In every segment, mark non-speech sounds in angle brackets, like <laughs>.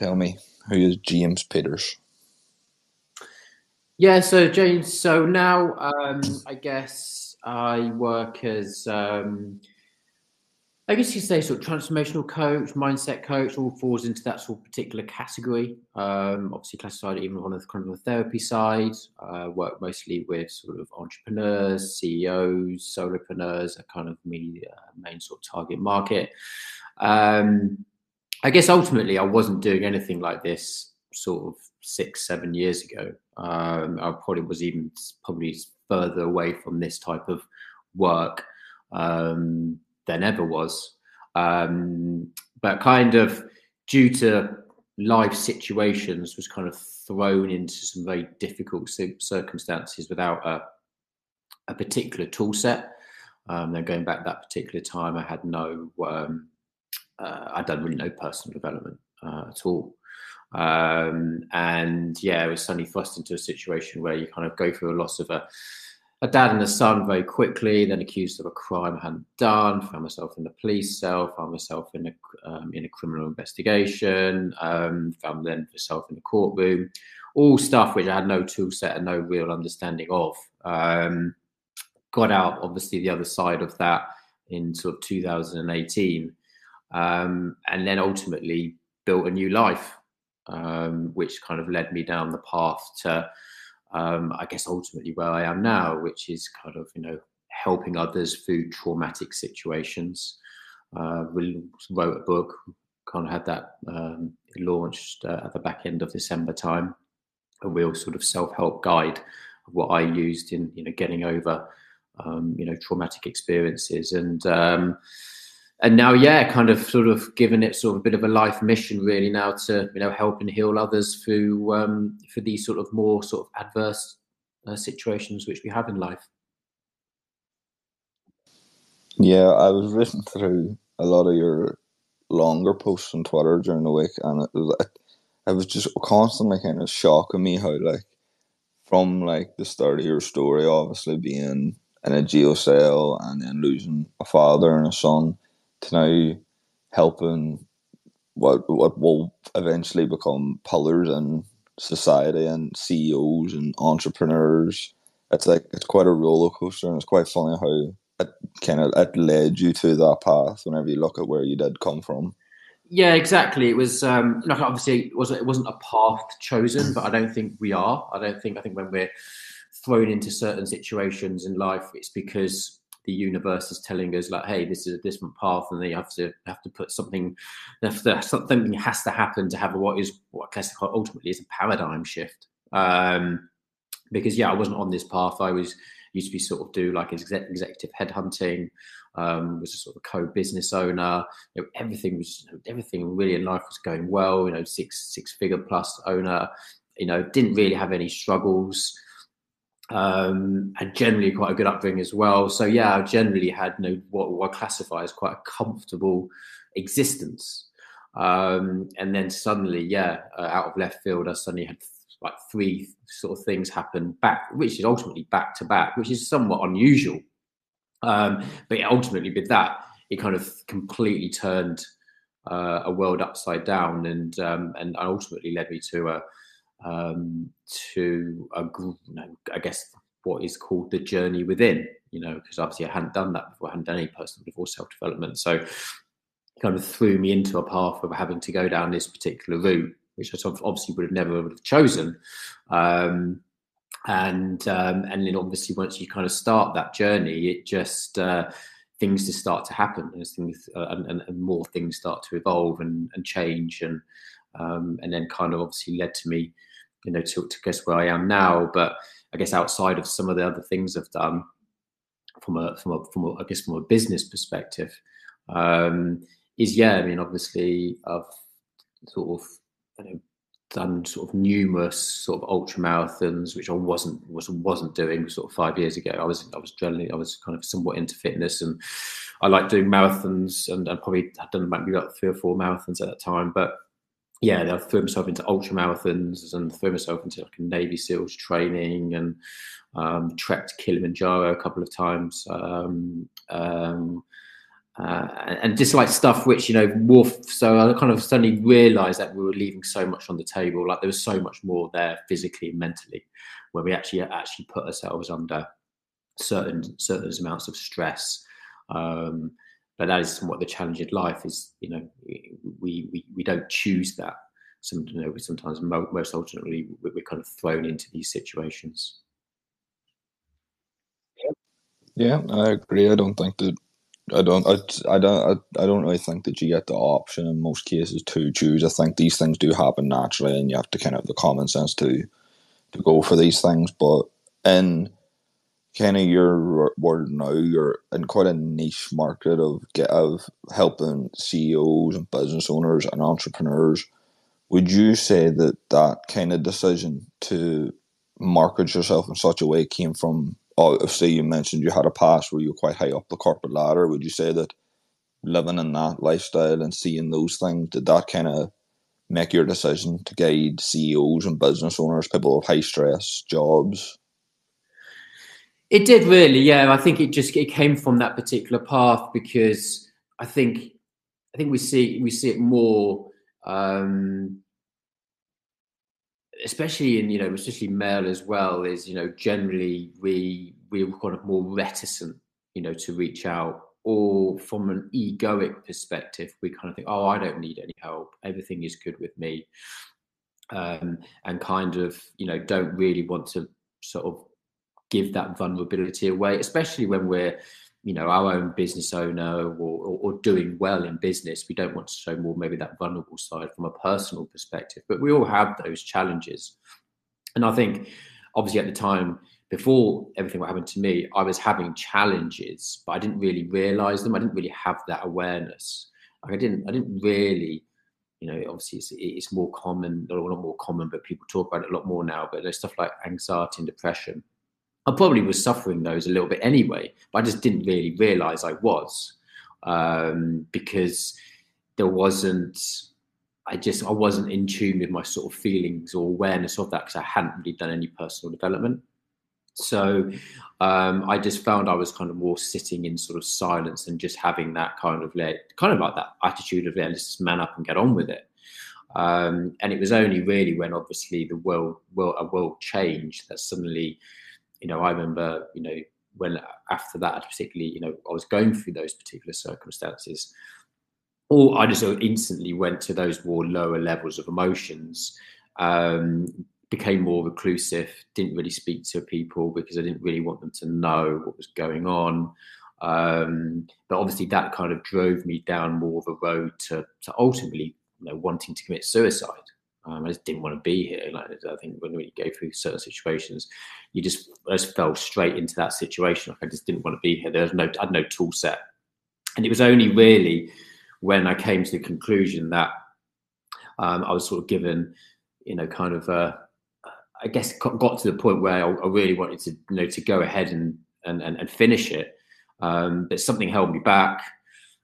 tell me who is James Peters? Yeah, so James, so now um, I guess I work as um, I guess you say sort of transformational coach, mindset coach, all falls into that sort of particular category. Um, obviously, classified even on the of therapy side. Uh, work mostly with sort of entrepreneurs, CEOs, solopreneurs, a kind of me uh, main sort of target market. Um, I guess ultimately, I wasn't doing anything like this sort of six, seven years ago. Um, I probably was even probably further away from this type of work. Um, than ever was. Um, but kind of due to life situations, was kind of thrown into some very difficult circumstances without a, a particular tool set. Um, then going back that particular time, I had no, um, uh, I don't really know personal development uh, at all. Um, and yeah, I was suddenly thrust into a situation where you kind of go through a loss of a a dad and a son very quickly, then accused of a crime I hadn't done, found myself in the police cell, found myself in a, um, in a criminal investigation, um, found then myself in the courtroom, all stuff which I had no tool set and no real understanding of. Um, got out, obviously, the other side of that in sort of 2018, um, and then ultimately built a new life, um, which kind of led me down the path to um, I guess ultimately where I am now, which is kind of you know helping others through traumatic situations. Uh, wrote a book, kind of had that um, launched uh, at the back end of December time, a real sort of self-help guide of what I used in you know getting over um, you know traumatic experiences and um, and now yeah kind of sort of given it sort of a bit of a life mission really now to you know help and heal others through um, for these sort of more sort of adverse uh, situations which we have in life. Yeah i was reading through a lot of your longer posts on twitter during the week and it was, it was just constantly kind of shocking me how like from like the start of your story obviously being in a jail cell and then losing a father and a son to now helping what what will eventually become pillars in society and CEOs and entrepreneurs. It's like it's quite a roller coaster, and it's quite funny how it kind of it led you to that path. Whenever you look at where you did come from. Yeah, exactly. It was um, like obviously it wasn't it wasn't a path chosen, but I don't think we are. I don't think I think when we're thrown into certain situations in life, it's because the universe is telling us like, hey, this is a different path, and they have to have to put something, to, something has to happen to have what is what classical ultimately is a paradigm shift. Um, because yeah, I wasn't on this path. I was used to be sort of do like executive headhunting. Um, was a sort of co-business owner. You know, everything was everything really in life was going well. You know, six six figure plus owner. You know, didn't really have any struggles um, and generally quite a good upbringing as well. So yeah, I generally had know, what, I classify as quite a comfortable existence. Um, and then suddenly, yeah, uh, out of left field, I suddenly had like three sort of things happen back, which is ultimately back to back, which is somewhat unusual. Um, but ultimately, with that, it kind of completely turned uh, a world upside down, and um, and ultimately led me to a um, to a, you know, I guess what is called the journey within. You know, because obviously I hadn't done that before. I hadn't done any personal before self development, so kind of threw me into a path of having to go down this particular route, which I obviously would have never would have chosen. Um, and um, and then obviously once you kind of start that journey, it just uh, things just start to happen, and things uh, and, and, more things start to evolve and, and change, and um, and then kind of obviously led to me you know, to, to guess where I am now. But I guess outside of some of the other things I've done from a from a from a, I guess from a business perspective, um, is yeah. I mean, obviously I've sort of you know done sort of numerous sort of ultra marathons, which I wasn't was wasn't doing sort of five years ago. I was I was generally I was kind of somewhat into fitness and I like doing marathons and I probably had done maybe about three or four marathons at that time, but yeah, I threw myself into ultra marathons and threw myself into like a Navy SEALs training and um, trekked Kilimanjaro a couple of times. Um, um, uh, and just like stuff which you know morph. So I kind of suddenly realised that we were leaving so much on the table. Like there was so much more there physically and mentally, where we actually actually put ourselves under certain certain amounts of stress. Um, but that is what the challenge in life is. You know, we we, we don't choose that. Some you know sometimes most ultimately we're kind of thrown into these situations. Yeah, I agree. I don't think that I don't. I, I don't. I, I don't really think that you get the option in most cases to choose. I think these things do happen naturally, and you have to kind of have the common sense to to go for these things. But in kind of your world now, you're in quite a niche market of get of helping CEOs and business owners and entrepreneurs. Would you say that that kind of decision to market yourself in such a way came from obviously you mentioned you had a past where you were quite high up the corporate ladder. Would you say that living in that lifestyle and seeing those things did that kind of make your decision to guide CEOs and business owners, people with high stress jobs? It did really, yeah. I think it just it came from that particular path because I think I think we see we see it more um, especially in you know especially male as well is you know generally we we're kind of more reticent you know to reach out or from an egoic perspective we kind of think oh i don't need any help everything is good with me um, and kind of you know don't really want to sort of give that vulnerability away especially when we're you know our own business owner or, or, or, doing well in business we don't want to show more maybe that vulnerable side from a personal perspective but we all have those challenges. And i think obviously at the time before everything that happened to me i was having challenges but i didn't really realize them. I didn't really have that awareness. I didn't i didn't really you know obviously it's, it's more common or not more common but people talk about it a lot more now but there's stuff like anxiety and depression I probably was suffering those a little bit anyway, but I just didn't really realize I was um, because there wasn't. I just I wasn't in tune with my sort of feelings or awareness of that because I hadn't really done any personal development. So um, I just found I was kind of more sitting in sort of silence and just having that kind of kind of like that attitude of let's just man up and get on with it. Um, and it was only really when obviously the world, world a world changed that suddenly you know, I remember, you know, when after that, particularly, you know, I was going through those particular circumstances, or I just instantly went to those more lower levels of emotions, um, became more reclusive, didn't really speak to people because I didn't really want them to know what was going on. Um, but obviously, that kind of drove me down more of a road to, to ultimately, you know, wanting to commit suicide. Um, I just didn't want to be here. Like I think when you go through certain situations, you just I just fell straight into that situation. Like I just didn't want to be here. There was no I had no tool set, and it was only really when I came to the conclusion that um, I was sort of given, you know, kind of uh, I guess got to the point where I, I, really wanted to you know to go ahead and and and, and finish it, um, but something held me back.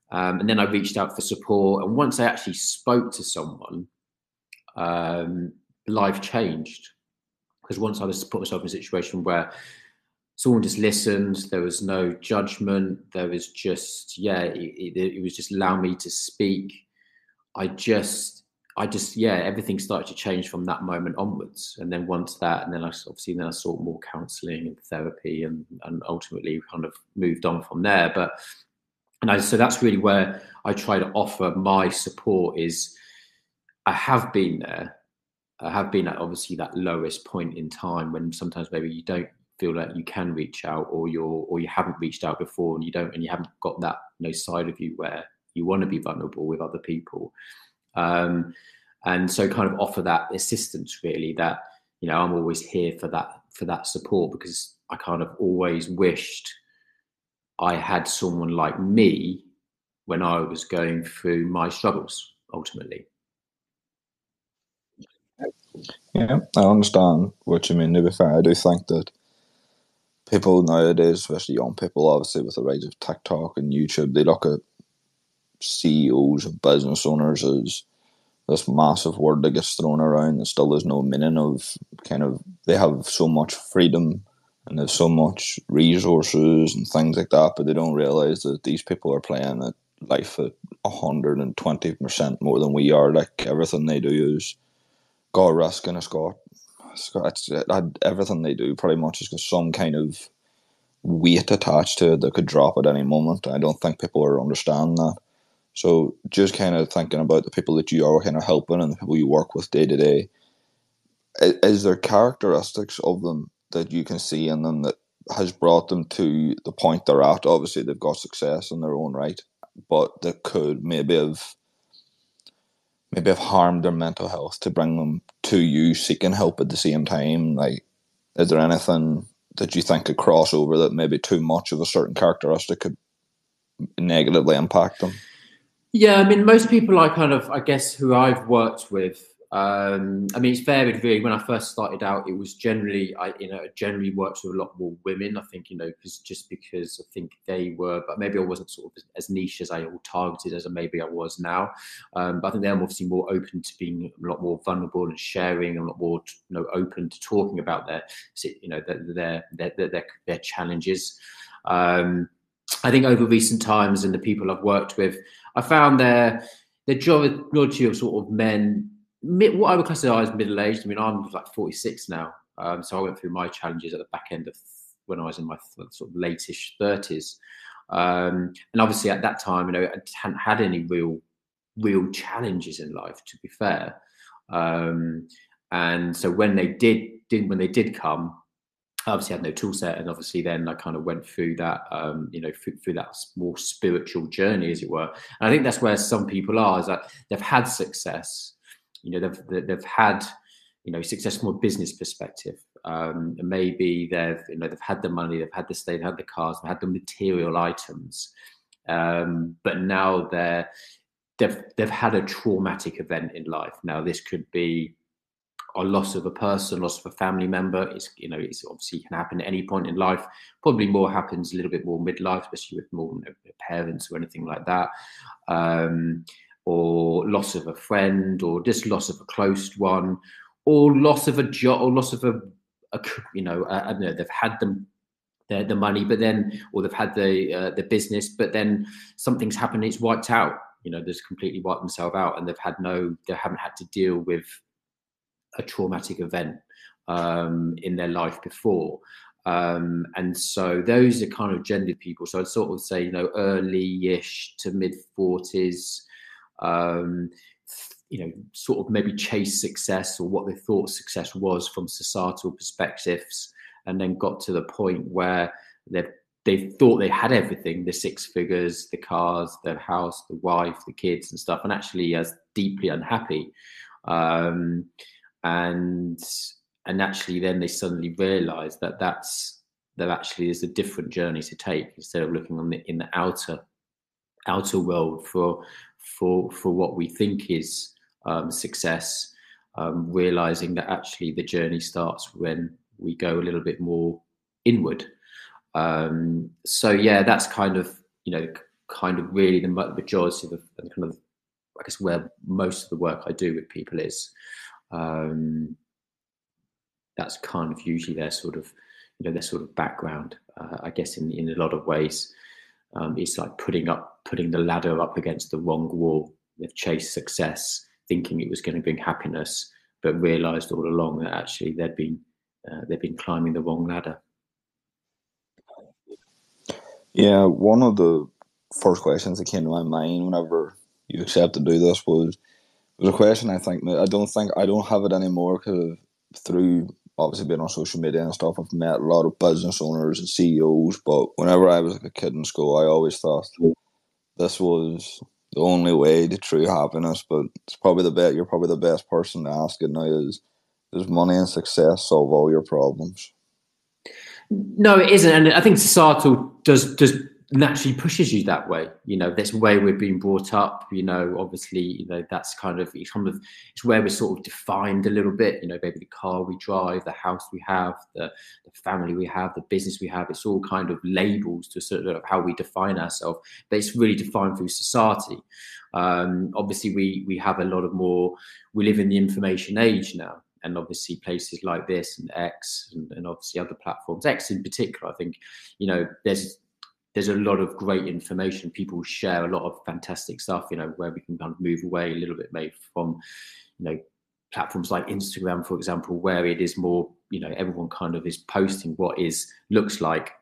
Um, and then I reached out for support. And once I actually spoke to someone, um, life changed because once I was put myself in a situation where someone just listened, there was no judgment, there was just yeah, it, it, it was just allow me to speak. I just I just yeah, everything started to change from that moment onwards. And then once that, and then I obviously then I sought more counselling and therapy, and and ultimately kind of moved on from there. But and I so that's really where I try to offer my support is I have been there. I have been at obviously that lowest point in time when sometimes maybe you don't feel like you can reach out or you're or you haven't reached out before and you don't and you haven't got that you know side of you where you want to be vulnerable with other people um, and so kind of offer that assistance really that you know i'm always here for that for that support because i kind of always wished i had someone like me when i was going through my struggles ultimately yeah, I understand what you mean. To be fair, I do think that people nowadays, especially young people, obviously with the rise of TikTok and YouTube, they look at CEOs and business owners as this massive word that gets thrown around and still there's no meaning of kind of they have so much freedom and there's so much resources and things like that, but they don't realize that these people are playing at life at hundred and twenty percent more than we are. Like everything they do is got a risk and it's got, it's got it's, it, everything they do pretty much has got some kind of weight attached to it that could drop at any moment. I don't think people are understanding that. So just kind of thinking about the people that you are kind of helping and the people you work with day to day. Is there characteristics of them that you can see in them that has brought them to the point they're at? Obviously, they've got success in their own right, but that could maybe have maybe have harmed their mental health to bring them to you seeking help at the same time. Like, is there anything that you think could cross over that maybe too much of a certain characteristic could negatively impact them? Yeah, I mean, most people I kind of, I guess, who I've worked with, um, I mean, it's varied really. When I first started out, it was generally, I, you know, generally worked with a lot more women. I think, you know, because just because I think they were, but maybe I wasn't sort of as, niche as I or targeted as maybe I was now. Um, but I think they're obviously more open to being a lot more vulnerable and sharing, a lot more, you know, open to talking about their, you know, their their their their, their challenges. Um, I think over recent times and the people I've worked with, I found their the majority of sort of men, what I would classify as middle aged. I mean, I'm like 46 now, um, so I went through my challenges at the back end of when I was in my sort of lateish 30s, um, and obviously at that time, you know, I hadn't had any real real challenges in life, to be fair. Um, and so when they did, did when they did come, obviously had no tool set and obviously then i kind of went through that um, you know through, through, that more spiritual journey as it were and i think that's where some people are is that they've had success you know they've they've had you know success from a business perspective um, maybe they've you know they've had the money they've had the state they've had the cars they've had the material items um, but now they're they've they've had a traumatic event in life now this could be a loss of a person, loss of a family member. It's you know, it's obviously can happen at any point in life. Probably more happens a little bit more midlife, especially with more you know, parents or anything like that, um, or loss of a friend, or just loss of a close one, or loss of a job, or loss of a, a you know, I don't know. They've had them the, the money, but then, or they've had the uh, the business, but then something's happened. It's wiped out. You know, they've completely wiped themselves out, and they've had no, they haven't had to deal with a traumatic event um, in their life before. Um, and so those are kind of gendered people. So I'd sort of say, you know, early-ish to mid 40s, um, you know, sort of maybe chase success or what they thought success was from societal perspectives, and then got to the point where they they thought they had everything the six figures the cars the house the wife the kids and stuff and actually as deeply unhappy. Um, and and actually then they suddenly realize that that's there actually is a different journey to take instead of looking on the in the outer outer world for for for what we think is um, success um, realizing that actually the journey starts when we go a little bit more inward. Um, so yeah that's kind of you know kind of really the majority of the kind of i guess where most of the work i do with people is. Um, that's kind of usually their sort of you know their sort of background uh, i guess in, in a lot of ways. Um, it's like putting up putting the ladder up against the wrong wall they've chased success thinking it was going to bring happiness but realized all along that actually they'd been uh, they've been climbing the wrong ladder yeah one of the first questions that came to my mind whenever you accepted to do this was was a question I think I don't think I don't have it anymore because through obviously being on social media and stuff, I've met a lot of business owners and CEOs. But whenever I was like a kid in school, I always thought this was the only way to true happiness. But it's probably the best. You're probably the best person to ask it now. Is does money and success solve all your problems? No, it isn't, and I think societal does does naturally pushes you that way. You know, this way we're being brought up. You know, obviously, you know that's kind of it's kind of it's where we're sort of defined a little bit. You know, maybe the car we drive, the house we have, the, the family we have, the business we have. It's all kind of labels to sort of how we define ourselves. But it's really defined through society. Um, obviously, we we have a lot of more. We live in the information age now and obviously places like this and X and, and, obviously other platforms, X in particular, I think, you know, there's there's a lot of great information. People share a lot of fantastic stuff, you know, where we can kind of move away a little bit maybe from, you know, platforms like Instagram, for example, where it is more, you know, everyone kind of is posting what is looks like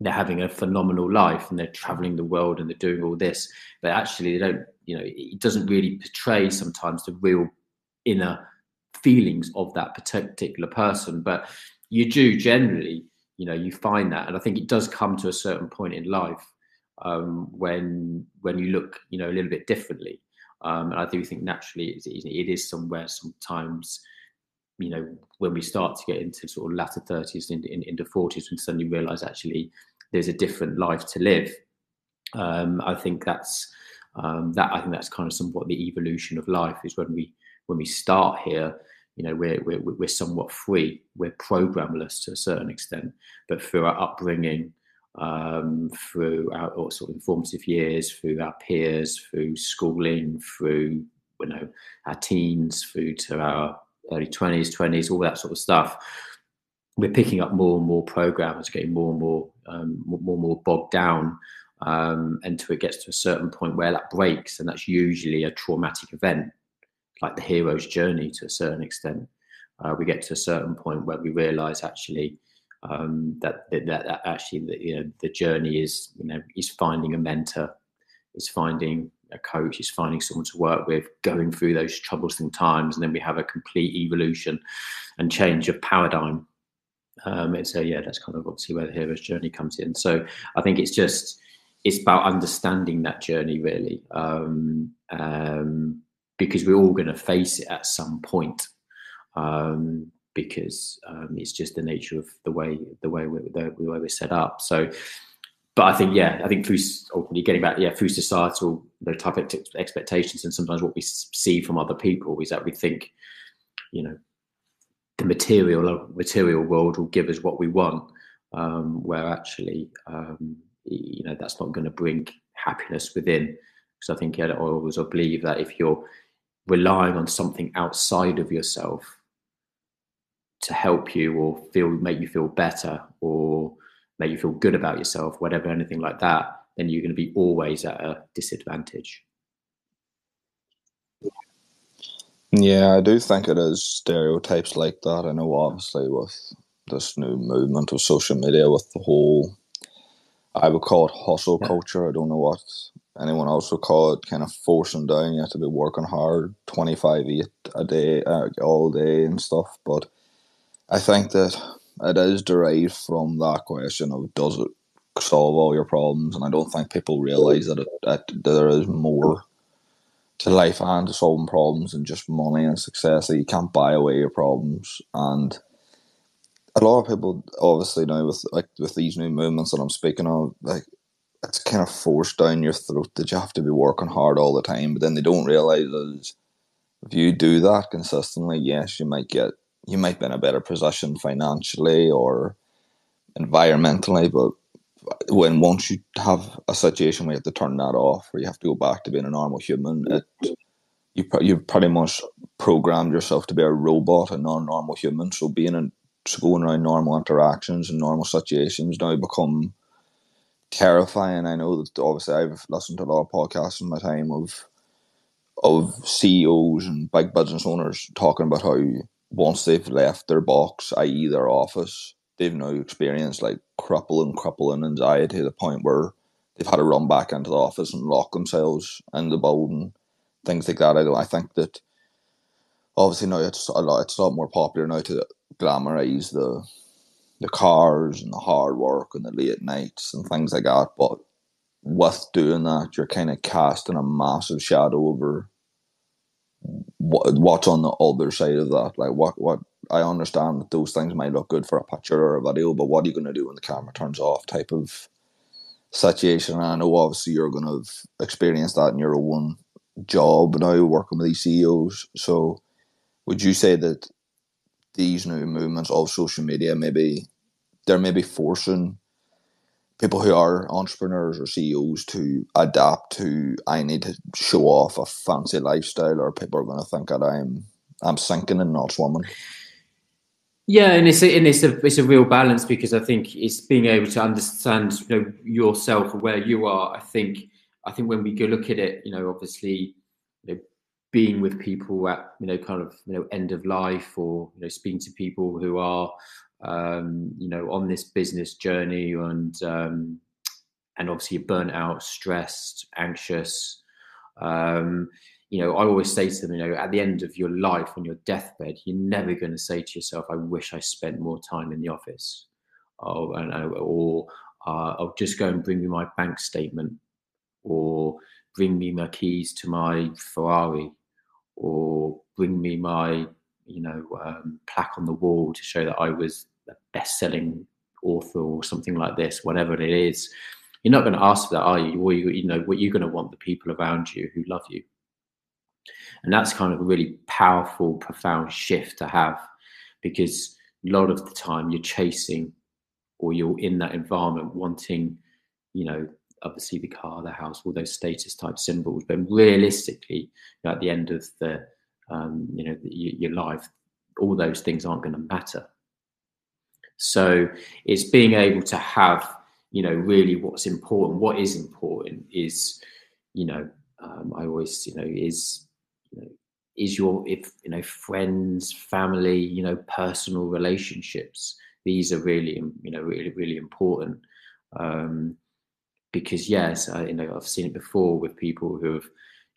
they're having a phenomenal life and they're traveling the world and they're doing all this, but actually they don't, you know, it doesn't really portray sometimes the real inner feelings of that particular person. But you do generally, you know, you find that, and I think it does come to a certain point in life um, when when you look, you know, a little bit differently. Um, and I do think naturally it, it is somewhere sometimes, you know, when we start to get into sort of latter 30s into, in, into 40s when suddenly realize actually there's a different life to live. Um, I think that's um, that. I think that's kind of somewhat the evolution of life is when we when we start here. You know, we're we're we're somewhat free. We're programless to a certain extent, but through our upbringing, um, through our sort of informative years, through our peers, through schooling, through you know our teens, through to our early twenties, twenties, all that sort of stuff we're picking up more and more programs, getting more and more um, more and more bogged down um, until it gets to a certain point where that breaks, and that's usually a traumatic event, like the hero's journey to a certain extent. Uh, we get to a certain point where we realise actually um, that, that, that actually the, you know the journey is you know is finding a mentor, is finding a coach, is finding someone to work with, going through those troublesome times, and then we have a complete evolution and change of paradigm um, and so yeah, that's kind of obviously where the hero's journey comes in. So I think it's just it's about understanding that journey really, um, um, because we're all going to face it at some point. Um, because um, it's just the nature of the way the way we're, the, way we're set up. So, but I think yeah, I think through ultimately getting back yeah through societal the type of expectations and sometimes what we see from other people is that we think, you know, the material material world will give us what we want, um, where actually um, you know that's not going to bring happiness within. Because I think yeah, I always believe that if you're relying on something outside of yourself to help you or feel make you feel better or make you feel good about yourself, whatever, anything like that, then you're going to be always at a disadvantage. Yeah, I do think it is stereotypes like that. I know, obviously, with this new movement of social media, with the whole, I would call it hustle yeah. culture. I don't know what anyone else would call it, kind of forcing down. You have to be working hard, 25 8 a day, uh, all day and stuff. But I think that it is derived from that question of does it solve all your problems? And I don't think people realize that, it, that there is more to life and to solving problems and just money and success that you can't buy away your problems and a lot of people obviously now with like with these new movements that I'm speaking of like it's kind of forced down your throat that you have to be working hard all the time but then they don't realize is if you do that consistently yes you might get you might be in a better position financially or environmentally but when once you have a situation where you have to turn that off, where you have to go back to being a normal human, it you you've pretty much programmed yourself to be a robot, and not a non-normal human. So being in so going around normal interactions and normal situations now become terrifying. I know that obviously I've listened to a lot of podcasts in my time of of CEOs and big business owners talking about how once they've left their box, i.e., their office, they've now experienced like crippling, crippling anxiety to the point where they've had to run back into the office and lock themselves in the building, things like that. I, I think that obviously now it's a lot, it's a lot more popular now to glamorize the the cars and the hard work and the late nights and things like that. But with doing that, you're kind of casting a massive shadow over what, what's on the other side of that. Like what what I understand that those things might look good for a picture or a video, but what are you going to do when the camera turns off? Type of situation. And I know obviously you're going to experience that in your own job now, working with these CEOs. So, would you say that these new movements of social media maybe they're maybe forcing people who are entrepreneurs or CEOs to adapt to I need to show off a fancy lifestyle, or people are going to think that I'm I'm sinking and not swimming. Yeah, and it's a, and it's a it's a real balance because I think it's being able to understand you know yourself where you are. I think I think when we go look at it, you know, obviously, being with people at you know kind of you know end of life or you know speaking to people who are um, you know on this business journey and um, and obviously burnt out, stressed, anxious. Um, you know, I always say to them, you know, at the end of your life, on your deathbed, you're never going to say to yourself, "I wish I spent more time in the office," or, or uh, "I'll just go and bring me my bank statement," or "Bring me my keys to my Ferrari," or "Bring me my, you know, um, plaque on the wall to show that I was a best-selling author," or something like this. Whatever it is, you're not going to ask for that, are you? Or you, you know, what you're going to want the people around you who love you and that's kind of a really powerful, profound shift to have because a lot of the time you're chasing or you're in that environment wanting, you know, obviously the car, the house, all those status type symbols. But realistically, at the end of the, um, you know, the, your life, all those things aren't going to matter. So it's being able to have, you know, really what's important. What is important is, you know, um, I always, you know, is you know, is your if you know friends family you know personal relationships these are really you know really really important um because yes I, you know i've seen it before with people who have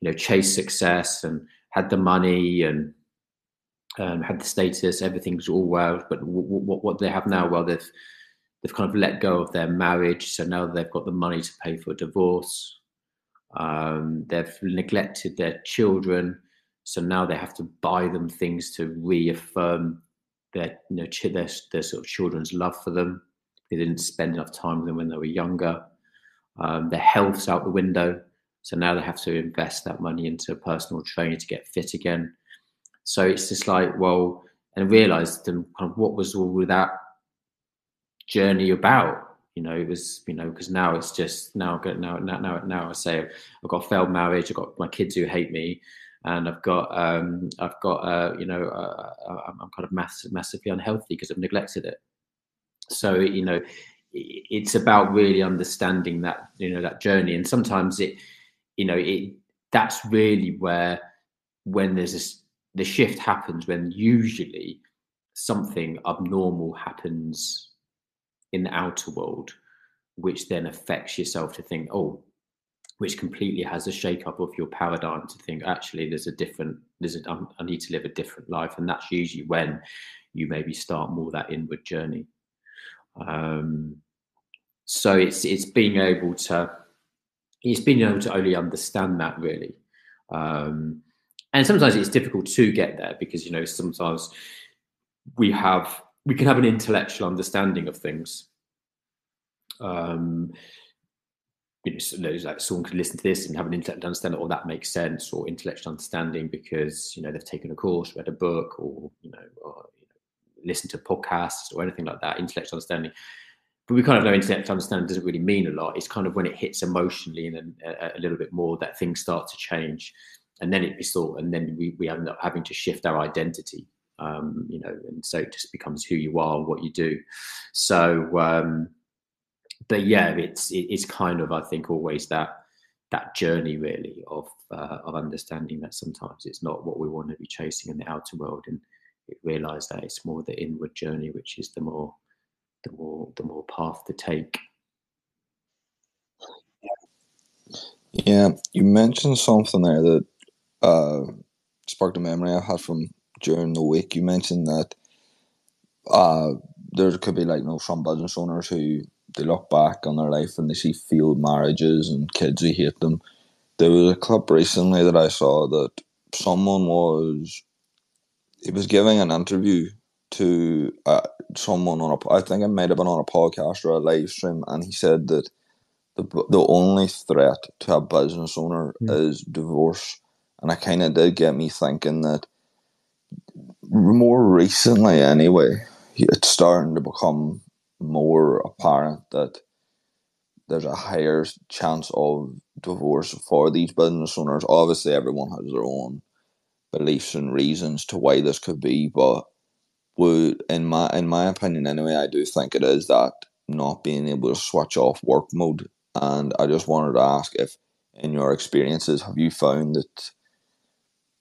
you know chased success and had the money and um, had the status everything's all well but what what they have now well they've they've kind of let go of their marriage so now they've got the money to pay for a divorce um, they've neglected their children, so now they have to buy them things to reaffirm their, you know, their, their sort of children's love for them. They didn't spend enough time with them when they were younger. Um, their health's out the window, so now they have to invest that money into a personal trainer to get fit again. So it's just like, well, and realize kind of what was all that journey about? You know it was you know because now it's just now now now now now I say I've got a failed marriage I've got my kids who hate me and I've got um I've got uh you know uh, uh I'm kind of mass- massively unhealthy because I've neglected it. So you know it's about really understanding that you know that journey and sometimes it you know it that's really where when there's this the shift happens when usually something abnormal happens in the outer world, which then affects yourself to think, oh, which completely has a shake up of your paradigm to think actually there's a different there's a I need to live a different life, and that's usually when you maybe start more that inward journey. Um, so it's it's being able to it's being able to only understand that really. Um, and sometimes it's difficult to get there because you know sometimes we have we can have an intellectual understanding of things. Um, you know, like someone could listen to this and have an intellectual understanding, or that makes sense, or intellectual understanding because you know they've taken a course, read a book, or you know, or, you know listen to podcasts or anything like that. Intellectual understanding, but we kind of know intellectual understanding doesn't really mean a lot. It's kind of when it hits emotionally and a, a little bit more that things start to change, and then it be thought, and then we we end up having to shift our identity um, you know, and so it just becomes who you are and what you do. So, um, but yeah, it's it, it's kind of I think always that that journey really of uh, of understanding that sometimes it's not what we want to be chasing in the outer world, and realize that it's more the inward journey, which is the more the more the more path to take. Yeah, you mentioned something there that uh, sparked a memory I had from during the week. You mentioned that uh, there could be like you know some business owners who they look back on their life and they see failed marriages and kids who hate them. There was a clip recently that I saw that someone was he was giving an interview to uh, someone on a I think it might have been on a podcast or a live stream, and he said that the the only threat to a business owner mm. is divorce, and it kind of did get me thinking that more recently, anyway, it's starting to become more apparent that there's a higher chance of divorce for these business owners. Obviously, everyone has their own beliefs and reasons to why this could be, but would in my in my opinion anyway, I do think it is that not being able to switch off work mode. And I just wanted to ask if in your experiences have you found that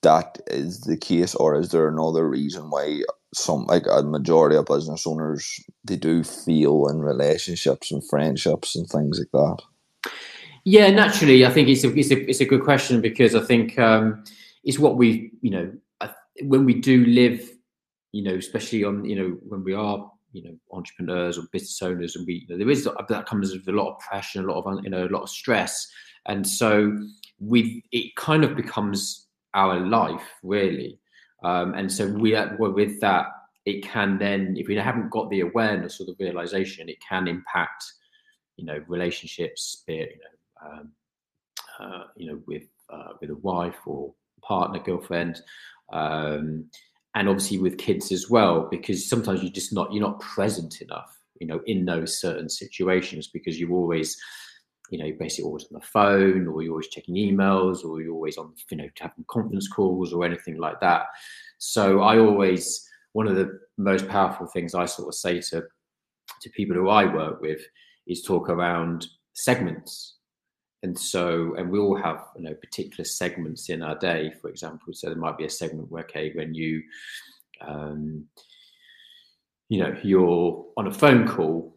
that is the case or is there another reason why some like a majority of business owners they do feel in relationships and friendships and things like that yeah naturally i think it's a it's a, it's a good question because i think um it's what we you know when we do live you know especially on you know when we are you know entrepreneurs or business owners and we you know, there is that comes with a lot of pressure a lot of you know a lot of stress. And so we it kind of becomes our life really. Um, and so we are with that it can then if we haven't got the awareness or the realization it can impact you know relationships be it, you know um, uh, you know with uh, with a wife or partner girlfriend um, and obviously with kids as well because sometimes you're just not you're not present enough you know in those certain situations because you're always you know, you're basically always on the phone or you're always checking emails or you're always on, you know, having conference calls or anything like that. So I always, one of the most powerful things I sort of say to, to people who I work with is talk around segments. And so, and we all have, you know, particular segments in our day, for example. So there might be a segment where, okay, when you, um, you know, you're on a phone call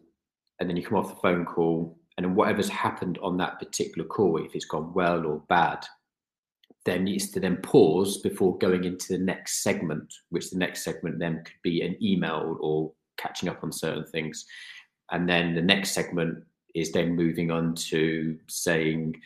and then you come off the phone call and then whatever's happened on that particular call, if it's gone well or bad, then needs to then pause before going into the next segment, which the next segment then could be an email or catching up on certain things. And then the next segment is then moving on to saying,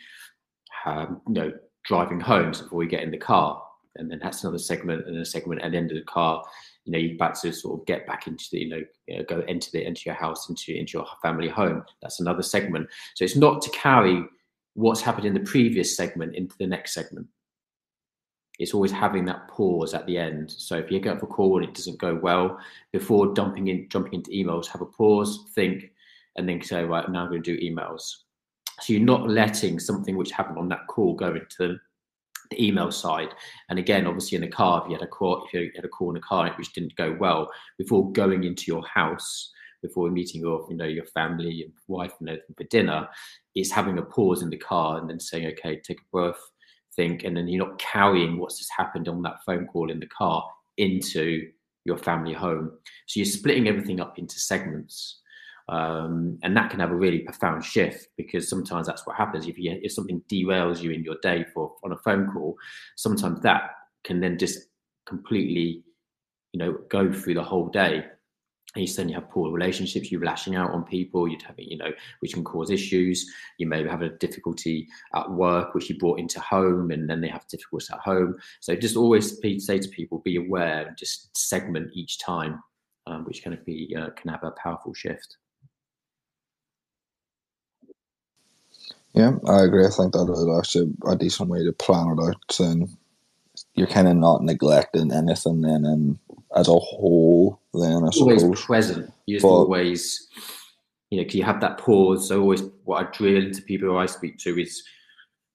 um, you know, driving home before we get in the car. And then that's another segment and a segment at the end of the car. You know you're about to sort of get back into the you know, you know go into the into your house into into your family home. That's another segment. So it's not to carry what's happened in the previous segment into the next segment. It's always having that pause at the end. So if you get off a call and it doesn't go well before dumping in jumping into emails have a pause think and then say right now i'm going to do emails so you're not letting something which happened on that call go into the email side. And again, obviously in the car, if you had a call, if you had a call in a car which didn't go well, before going into your house, before meeting your, you know, your family and wife and everything for dinner, it's having a pause in the car and then saying, okay, take a breath, think, and then you're not carrying what's just happened on that phone call in the car into your family home. So you're splitting everything up into segments. Um, and that can have a really profound shift because sometimes that's what happens. If you if something derails you in your day for on a phone call sometimes that can then just completely you know go through the whole day. And you suddenly have poor relationships you're lashing out on people you'd have you know which can cause issues. You may have a difficulty at work which you brought into home and then they have difficulties at home. So just always say to people be aware and just segment each time um, which can be uh, can have a powerful shift Yeah, I agree. I think that is actually a decent way to plan it out. And you're kind of not neglecting anything then, and as a whole, then I always suppose. present. You just but, always, you know, can you have that pause? So always, what I drill into people who I speak to is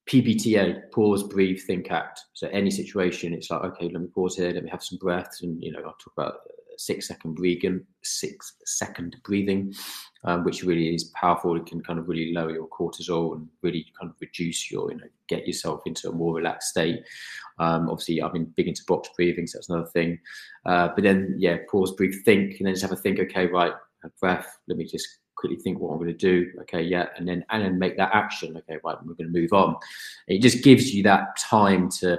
PBTA: pause, breathe, think, act. So any situation, it's like, okay, let me pause here. Let me have some breaths, and you know, I'll talk about six second breathing, six second breathing, um, which really is powerful. It can kind of really lower your cortisol and really kind of reduce your, you know, get yourself into a more relaxed state. Um, obviously, I've been big into box breathing, so that's another thing. Uh, but then, yeah, pause, breathe, think, and then just have a think. Okay, right, breath. Let me just quickly think what I'm going to do. Okay, yeah, and then and then make that action. Okay, right, we're going to move on. It just gives you that time to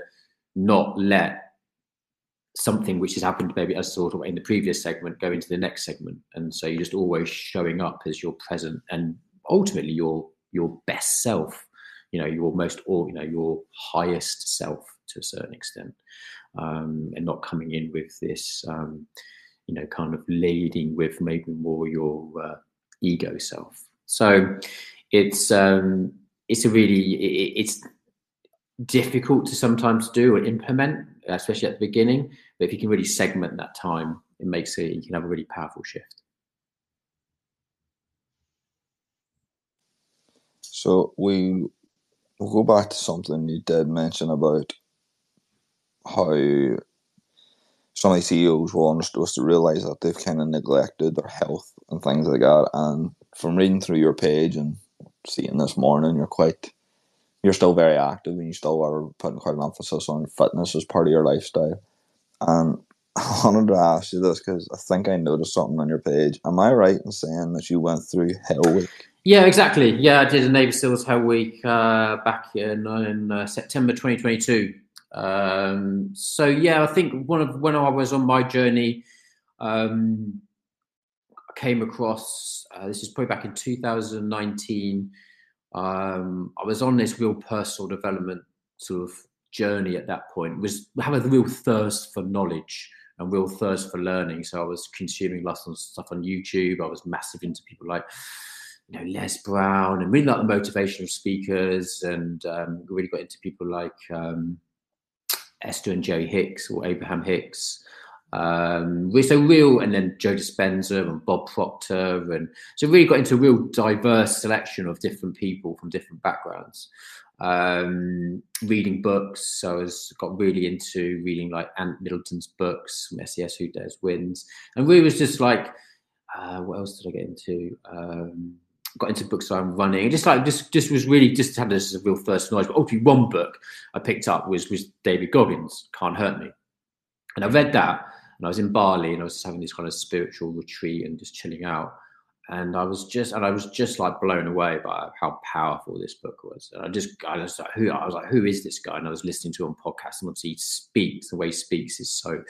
not let something which has happened maybe as sort of in the previous segment go into the next segment. And so you're just always showing up as your present and ultimately your your best self you know your most or you know your highest self to a certain extent um, and not coming in with this um, you know kind of leading with maybe more your uh, ego self. So it's um it's a really it, it's difficult to sometimes do and implement Uh, especially at the beginning. But if you can really segment that time, it makes it you can have a really powerful shift. So we we'll go back to something you did mention about how some of the CEOs will understand to realize that they've kind of neglected their health and things like that. And from reading through your page and seeing this morning, you're quite, you're still very active and you still are putting quite an emphasis on fitness as part of your lifestyle. And <laughs> I wanted to ask you this because I think I noticed something on your page. Am I right in saying that you went through Hell Week? Yeah, exactly. Yeah, I did a Navy SEALs Hell Week uh, back in, in uh, September 2022. Um, so yeah, I think one of when I was on my journey, um, I came across uh, this is probably back in 2019. Um, I was on this real personal development sort of journey at that point. Was having a real thirst for knowledge and real thirst for learning. So I was consuming lots of stuff on YouTube. I was massive into people like you know Les Brown and really like the motivational speakers, and um, really got into people like um, Esther and Jerry Hicks or Abraham Hicks. Um, so real, and then Joe Dispenza and Bob Proctor, and so really got into a real diverse selection of different people from different backgrounds. Um, reading books, so I was got really into reading like Ant Middleton's books SAS Who Dares Wins, and really was just like, uh, what else did I get into? Um, got into books I'm running. just like just just was really just had this as a real first knowledge. But ultimately, one book I picked up was was David Goggins, Can't Hurt Me, and I read that, and I was in Bali, and I was just having this kind of spiritual retreat and just chilling out and I was just and I was just like blown away by how powerful this book was. And I just I was like, who I was like, who is this guy? And I was listening to him on podcast, and obviously he speaks. The way he speaks is so,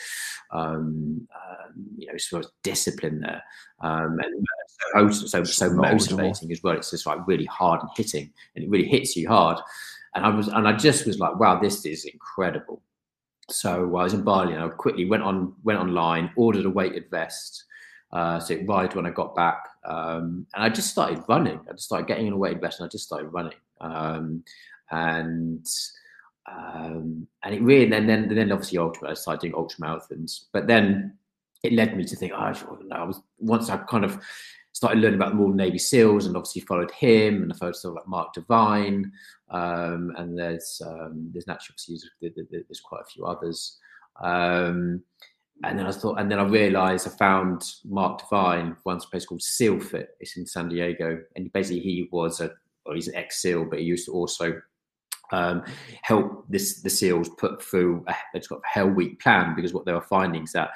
um, uh, you know, sort of discipline there, um, and so so so motivating as well. It's just like really hard and hitting, and it really hits you hard. And I was and I just was like, wow, this is incredible. So I was in Bali, and I quickly went on went online, ordered a weighted vest. Uh, so it arrived when I got back. Um, and I just started running. I just started getting in a weighted vest and I just started running. Um, and um, and it really then then then obviously ultra I started doing ultra marathons. But then it led me to think, oh, I was once I kind of started learning about the Royal Navy SEALs and obviously followed him and I followed sort of like Mark Divine um, and there's um, there's naturally there's quite a few others. Um, and then I thought, and then I realised I found Mark Divine runs a place called SEALFIT. It's in San Diego, and basically he was a, well, he's an ex SEAL, but he used to also um, help this the SEALs put through a, a Hell Week plan because what they were finding is that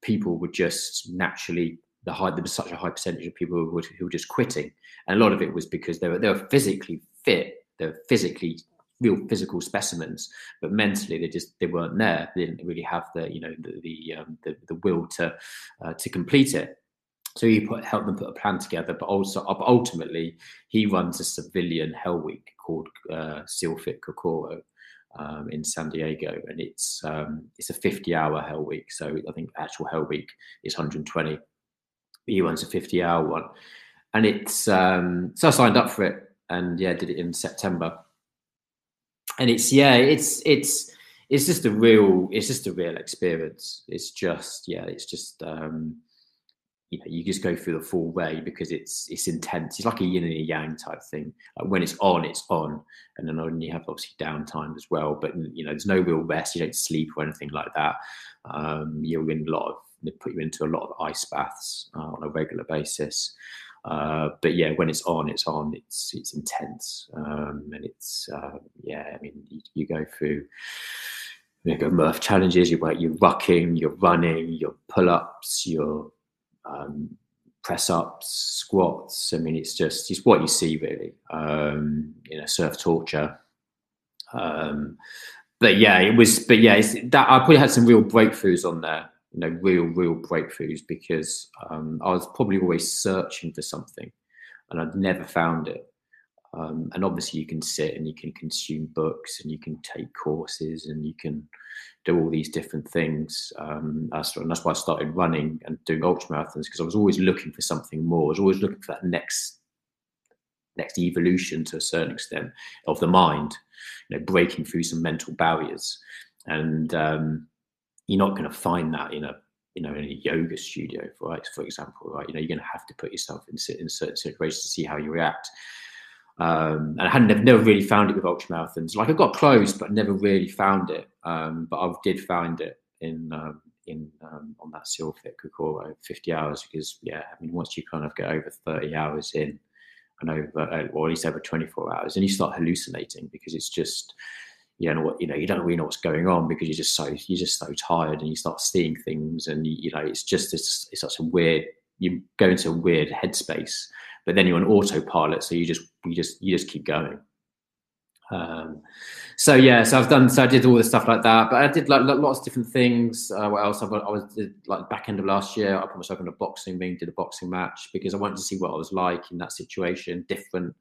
people would just naturally the high there was such a high percentage of people who were, who were just quitting, and a lot of it was because they were they were physically fit, they were physically real physical specimens, but mentally they just they weren't there. They didn't really have the you know the the um, the, the, will to uh, to complete it. So he put helped them put a plan together, but also ultimately he runs a civilian Hell Week called uh, SEALFIT Kokoro. Um, in San Diego, and it's um, it's a 50 hour Hell Week. So I think actual Hell Week is 120. He runs a 50 hour one, and it's um, so I signed up for it, and yeah, did it in September and it's yeah, it's it's it's just a real it's just a real experience. It's just yeah, it's just um, you know you just go through the full way because it's it's intense. It's like a yin and a yang type thing. Like when it's on, it's on, and then you have obviously downtime as well. But you know, there's no real rest. You don't sleep or anything like that. Um, you're in a lot of they put you into a lot of ice baths uh, on a regular basis. Uh, but yeah, when it's on, it's on. It's it's intense, um, and it's uh, yeah. I mean, you, you go through you go Murph challenges. You you're rucking, you're running, your pull ups, your um, press ups, squats. I mean, it's just it's what you see really. Um, you know, surf torture. Um, but yeah, it was. But yeah, that I probably had some real breakthroughs on there you know real real breakthroughs because um, I was probably always searching for something and I'd never found it. Um, and obviously, you can sit and you can consume books and you can take courses and you can do all these different things. Um, that's, and that's why I started running and doing ultra marathons because I was always looking for something more. I was always looking for that next next evolution to a certain extent of the mind, you know, breaking through some mental barriers. And um, you're not going to find that in a you know in a yoga studio right for example right you know you're going to have to put yourself in, in certain situations to see how you react um, and I hadn't never, never really found it with ultra marathons. Like I got close, but never really found it. Um, but I did find it in um, in um, on that SEALFIT call 50 hours because yeah, I mean once you kind of get over 30 hours in and over uh, or at least over 24 hours, and you start hallucinating because it's just you know what you know you don't really know what's going on because you're just so you're just so tired and you start seeing things and you, you know it's just it's, it's such a weird you go into a weird headspace but then you're on autopilot so you just you just you just keep going um, so yeah, so I've done. So I did all the stuff like that, but I did like lots of different things. Uh, what else? I, I was did, like back end of last year. I put myself in a boxing ring, did a boxing match because I wanted to see what I was like in that situation, different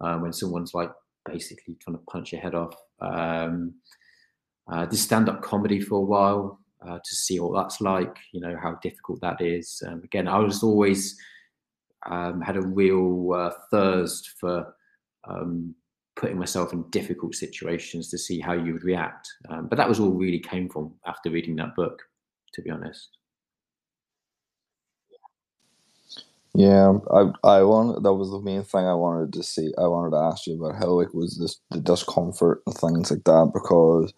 um, when someone's like basically trying to punch your head off. Um, uh, did stand up comedy for a while uh, to see what that's like. You know how difficult that is. Um, again, I was always um, had a real uh, thirst for um, putting myself in difficult situations to see how you would react. Um, but that was all really came from after reading that book, to be honest. Yeah, I I want that was the main thing I wanted to see. I wanted to ask you about how like was this the discomfort and things like that because,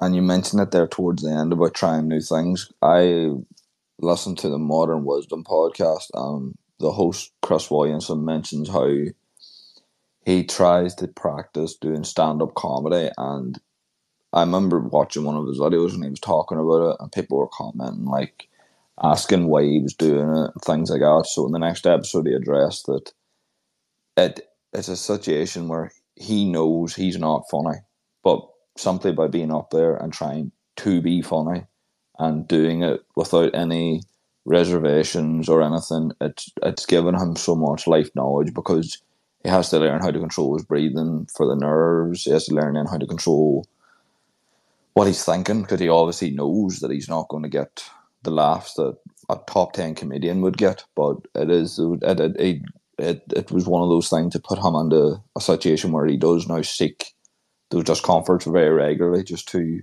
and you mentioned it there towards the end about trying new things. I listened to the Modern Wisdom podcast. Um, the host Chris Williamson mentions how he tries to practice doing stand up comedy and I remember watching one of his videos and he was talking about it and people were commenting like asking why he was doing it things like that. So in the next episode he addressed that it it's a situation where he knows he's not funny, but simply by being up there and trying to be funny and doing it without any reservations or anything, it's it's given him so much life knowledge because he has to learn how to control his breathing for the nerves. He has to learn then how to control what he's thinking because he obviously knows that he's not going to get the laughs that a top 10 comedian would get. But it is, it, it, it, it, was one of those things to put him into a situation where he does now seek those discomforts very regularly just to,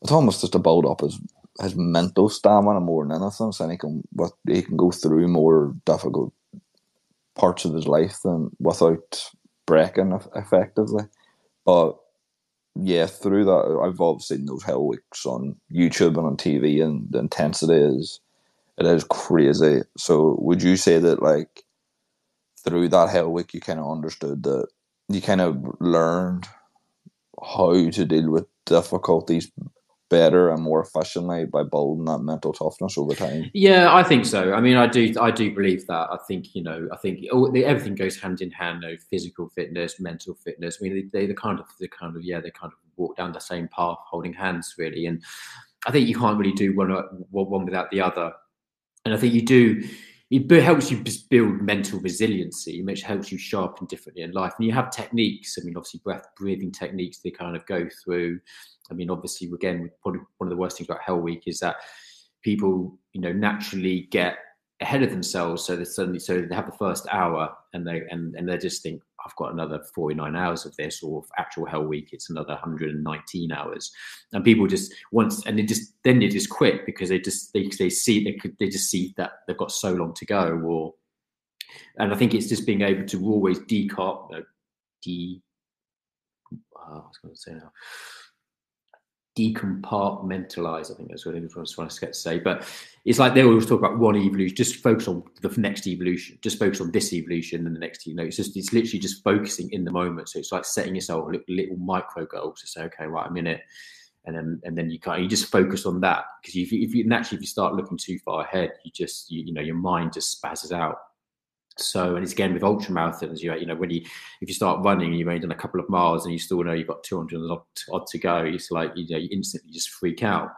it's almost just to build up his his mental stamina more than anything, so he can what he can go through more difficult parts of his life than without breaking effectively. But yeah, through that, I've obviously seen those hell weeks on YouTube and on TV, and the intensity is it is crazy. So, would you say that like through that hell week, you kind of understood that you kind of learned how to deal with difficulties better and more efficiently by building that mental toughness over time. Yeah, I think so. I mean, I do, I do believe that. I think you know, I think everything goes hand in hand. Though physical fitness, mental fitness. I mean, they, they, kind of, they kind of, yeah, they kind of walk down the same path, holding hands, really. And I think you can't really do one one without the other. And I think you do. It helps you build mental resiliency, which helps you sharpen differently in life. And you have techniques. I mean, obviously, breath breathing techniques. They kind of go through I mean, obviously, again, probably one of the worst things about Hell Week is that people, you know, naturally get ahead of themselves. So they suddenly, so they have the first hour, and they and and they just think, I've got another 49 hours of this, or actual Hell Week, it's another 119 hours, and people just once, and they just then they just quit because they just they they see they could they just see that they've got so long to go, or and I think it's just being able to always decop, uh, de, uh, I was going to say now decompartmentalize. I think that's what was trying to say. But it's like they always talk about one evolution, just focus on the next evolution, just focus on this evolution and the next. You know, it's just it's literally just focusing in the moment. So it's like setting yourself little, little micro goals to say, okay, right, I'm in it. And then, and then you can't. You just focus on that because if you, if you naturally if you start looking too far ahead, you just you, you know your mind just spazzes out so, and it's again with ultra marathons, you you know, when you if you start running, and you've only done a couple of miles, and you still know you've got 200 odd, odd to go. It's like you know, you instantly just freak out.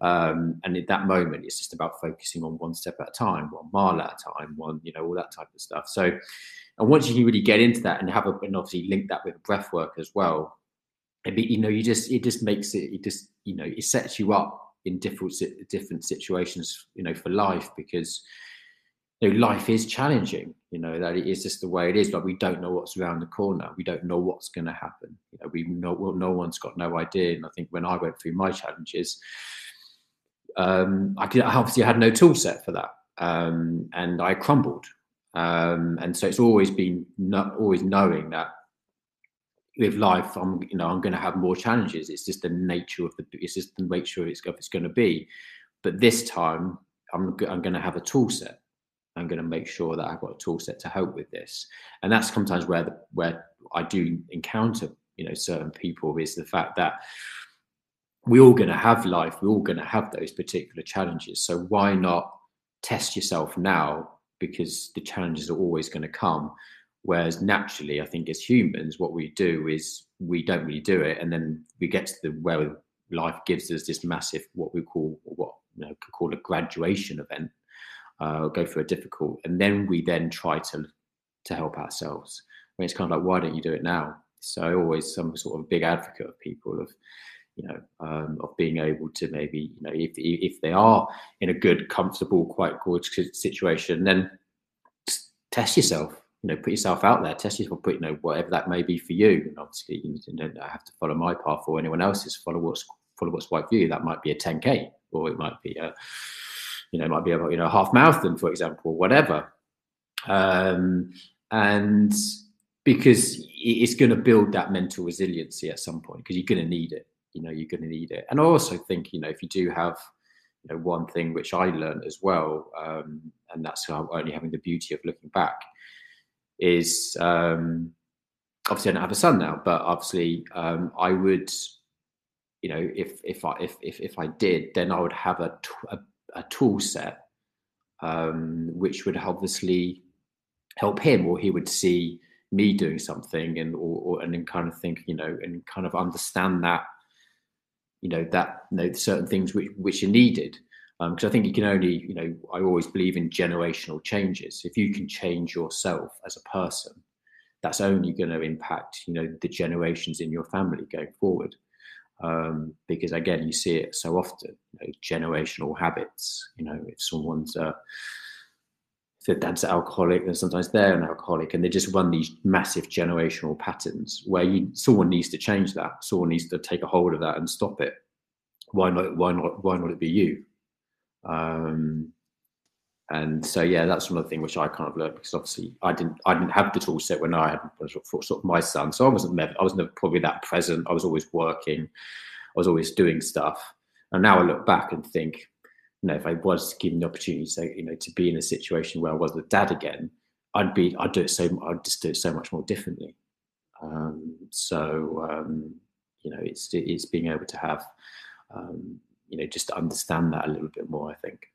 Um, and at that moment, it's just about focusing on one step at a time, one mile at a time, one you know, all that type of stuff. So, and once you can really get into that and have a, and obviously link that with breath work as well, and you know, you just it just makes it, it just you know, it sets you up in different different situations, you know, for life because you know, life is challenging. You know that it is just the way it is. Like we don't know what's around the corner. We don't know what's going to happen. You know, we know well, no one's got no idea. And I think when I went through my challenges, um, I could obviously had no tool set for that, um, and I crumbled. Um, and so it's always been not always knowing that with life, I'm you know I'm going to have more challenges. It's just the nature of the it's just the nature of it's, it's going to be. But this time, I'm I'm going to have a tool set. I'm going to make sure that I've got a tool set to help with this. And that's sometimes where the, where I do encounter you know certain people is the fact that we're all going to have life. We're all going to have those particular challenges. So why not test yourself now? Because the challenges are always going to come Whereas naturally, I think as humans, what we do is we don't really do it, and then we get to the where life gives us this massive what we call what you know could call a graduation event, uh, go through a difficult, and then we then try to to help ourselves. I mean, it's kind of like why don't you do it now? So I always some sort of big advocate of people of you know um, of being able to maybe you know if if they are in a good, comfortable, quite good situation, then test yourself you know, put yourself out there, test yourself, put, you know, whatever that may be for you. And obviously, you don't have to follow my path or anyone else's. Follow what's follow what's right for you. That might be a 10k, or it might be a, you know, might be a you know half marathon, for example, whatever. Um, and because it's going to build that mental resiliency at some point, because you're going to need it. You know, you're going to need it. And I also think, you know, if you do have you know, one thing which I learned as well, um, and that's only having the beauty of looking back, is um, obviously I don't have a son now, but obviously um, I would, you know, if if I if if, if I did, then I would have a a, a tool set um, which would obviously help him, or he would see me doing something, and or, or and then kind of think, you know, and kind of understand that, you know, that you know certain things which which are needed because um, I think you can only, you know, I always believe in generational changes. If you can change yourself as a person, that's only going to impact, you know, the generations in your family going forward. Um, because again, you see it so often, you know, generational habits. You know, if someone's uh, if their dad's an alcoholic, then sometimes they're an alcoholic, and they just run these massive generational patterns where you someone needs to change that. Someone needs to take a hold of that and stop it. Why not? Why not? Why not it be you? Um, and so yeah, that's another thing which I kind of learned because obviously I didn't I didn't have the tool set when I had sort of my son, so I wasn't never, I was never probably that present. I was always working, I was always doing stuff. And now I look back and think, you know, if I was given the opportunity, say, you know, to be in a situation where I was with dad again, I'd be I'd do it so I'd just do it so much more differently. Um, so um, you know, it's it's being able to have um, you know just to understand that a little bit more. I think.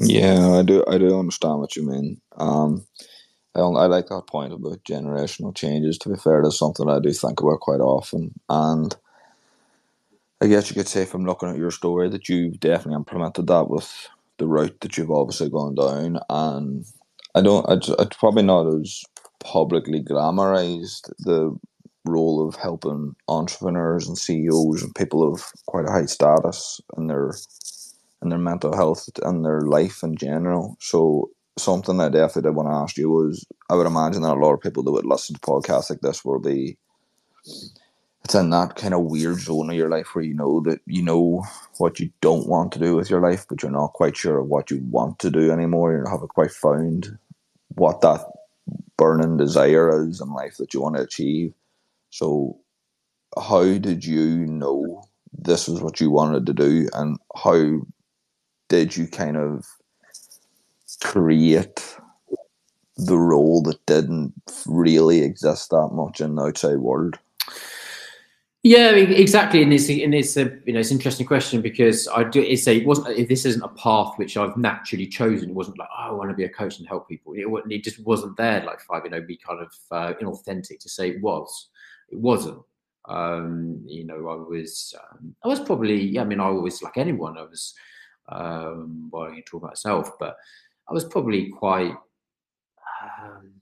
Yeah, I do. I do understand what you mean. Um, I don't. I like that point about generational changes. To be fair, that's something I do think about quite often, and I guess you could say from looking at your story that you've definitely implemented that with the route that you've obviously gone down. And I don't. It's, it's probably not as publicly glamorized the role of helping entrepreneurs and CEOs and people of quite a high status in their in their mental health and their life in general. So something I definitely did want to ask you was I would imagine that a lot of people that would listen to podcasts like this will be it's in that kind of weird zone of your life where you know that you know what you don't want to do with your life, but you're not quite sure what you want to do anymore. You haven't quite found what that burning desire is in life that you want to achieve. So, how did you know this was what you wanted to do, and how did you kind of create the role that didn't really exist that much in the outside world? Yeah, exactly, and it's and it's a you know it's an interesting question because I do it's a it wasn't this isn't a path which I've naturally chosen. It wasn't like oh, I want to be a coach and help people. It, it just wasn't there. Like five, you know, be kind of uh, inauthentic to say it was it wasn't. Um, you know, I was, um, I was probably, yeah, I mean, I was like anyone, I was, um, well, I can talk about myself, but I was probably quite, um,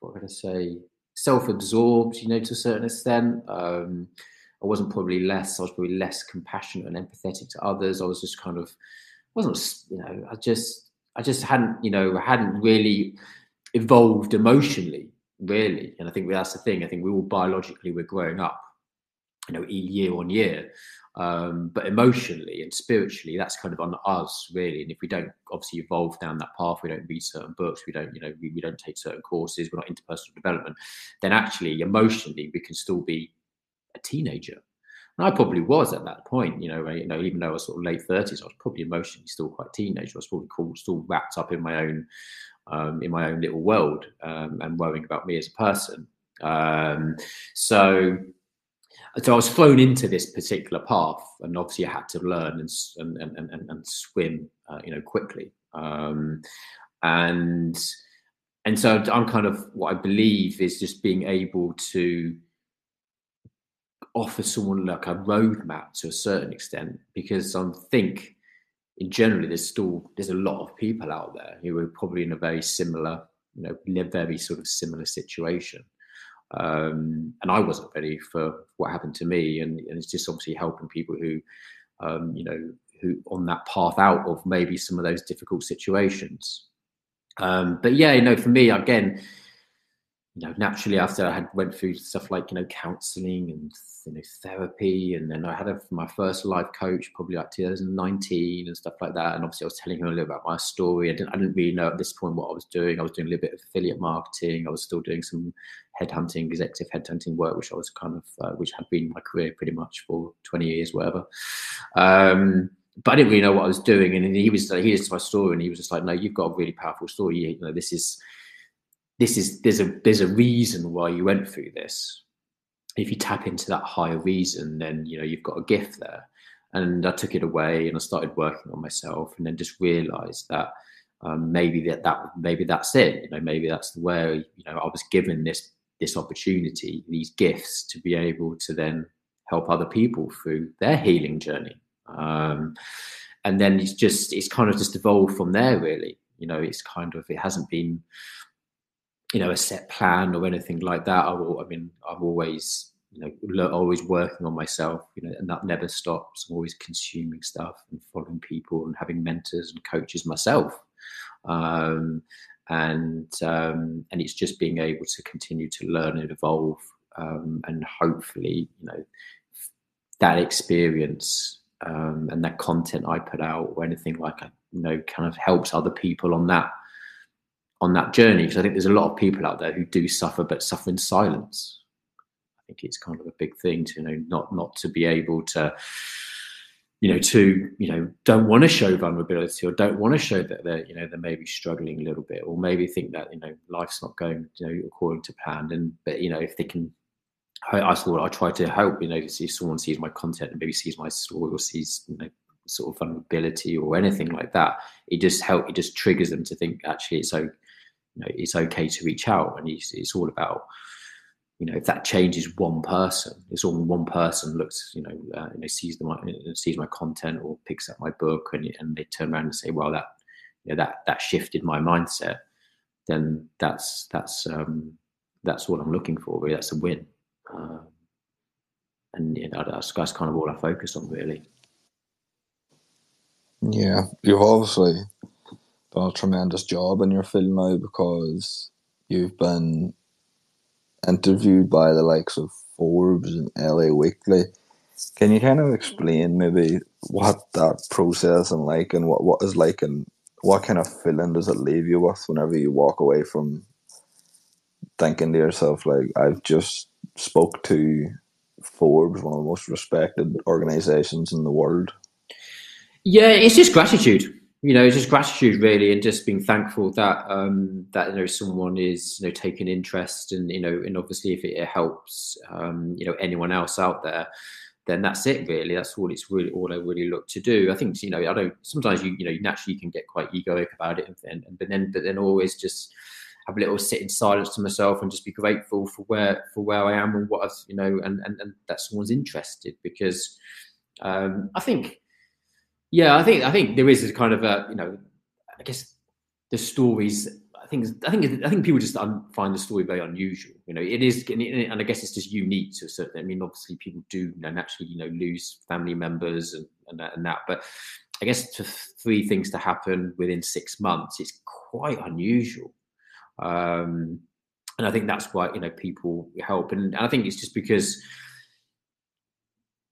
what would I say, self-absorbed, you know, to a certain extent. Um, I wasn't probably less, I was probably less compassionate and empathetic to others. I was just kind of, wasn't, you know, I just, I just hadn't, you know, hadn't really evolved emotionally really. And I think that's the thing. I think we all biologically we're growing up, you know, year on year. Um, but emotionally and spiritually, that's kind of on us really. And if we don't obviously evolve down that path, we don't read certain books, we don't, you know, we, we don't take certain courses, we're not into personal development, then actually emotionally we can still be a teenager. And I probably was at that point, you know, you know, even though I was sort of late thirties, I was probably emotionally still quite teenager. I was probably still wrapped up in my own, um, in my own little world, um, and worrying about me as a person. Um, so, so I was thrown into this particular path, and obviously I had to learn and and and, and, and swim, uh, you know, quickly. Um, and and so I'm kind of what I believe is just being able to offer someone like a roadmap to a certain extent, because I think in generally there's still there's a lot of people out there who are probably in a very similar, you know, in a very sort of similar situation um, and I wasn't ready for what happened to me. And, and it's just obviously helping people who, um, you know, who on that path out of maybe some of those difficult situations. Um, but yeah, you know, for me, again, you know, naturally after I had went through stuff like you know counselling and you know therapy, and then I had a, my first life coach probably like 2019 and stuff like that. And obviously, I was telling him a little about my story. I didn't, I didn't really know at this point what I was doing. I was doing a little bit of affiliate marketing. I was still doing some headhunting, executive headhunting work, which I was kind of uh, which had been my career pretty much for 20 years, whatever. Um, but I didn't really know what I was doing. And he was he to my story, and he was just like, "No, you've got a really powerful story. You know, this is." This is there's a there's a reason why you went through this. If you tap into that higher reason then you know you've got a gift there. And i took it away and i started working on myself and then just realized that um, maybe that that maybe that's it you know maybe that's the way you know i was given this this opportunity these gifts to be able to then help other people through their healing journey. Um, and then it's just it's kind of just evolved from there really. You know it's kind of it hasn't been you know a set plan or anything like that. I, will, I mean, I'm always you know always working on myself, you know, and that never stops. I'm always consuming stuff and following people and having mentors and coaches myself. Um, and um, and it's just being able to continue to learn and evolve, um, and hopefully, you know, that experience um, and that content I put out or anything like, you know, kind of helps other people on that on that journey because I think there's a lot of people out there who do suffer but suffer in silence. I think it's kind of a big thing to you know not not to be able to you know to you know don't want to show vulnerability or don't want to show that they're you know they're maybe struggling a little bit or maybe think that you know life's not going you know according to plan and but you know if they can I, I thought I try to help you know if someone sees my content and maybe sees my story or sees you know sort of vulnerability or anything like that it just help it just triggers them to think actually it's so you know, it's okay to reach out, and it's, it's all about you know if that changes one person it's all one person looks you know uh, sees the sees my content or picks up my book and, and they turn around and say well that you know that that shifted my mindset then that's that's um that's what i'm looking for really. That's a win. Uh, and you know that's, that's kind of all i focus on really. Yeah you've obviously done a tremendous job in your film now because you've been interviewed by the likes of Forbes and LA Weekly. Can you kind of explain maybe what that process and like and what, what is like and what kind of feeling does it leave you with whenever you walk away from thinking to yourself like I've just spoke to Forbes, one of the most respected organizations in the world? Yeah, it's just gratitude you know, just gratitude really, and just being thankful that um, that you know someone is you know taking interest, and you know, and obviously if it helps um, you know anyone else out there, then that's it really. That's all it's really all I really look to do. I think you know I don't sometimes you you know naturally can get quite egoic about it, and, and but then but then always just have a little sit in silence to myself and just be grateful for where for where I am and what I've you know and and, and that someone's interested because um, I think yeah, I think I think there is a kind of a you know, I guess the stories. I think I think I think people just find the story very unusual. You know, it is, and I guess it's just unique to a certain. I mean, obviously, people do you know, naturally, you know, lose family members and and that, and that, but I guess three things to happen within six months, it's quite unusual. Um, and I think that's why you know people help, and, and I think it's just because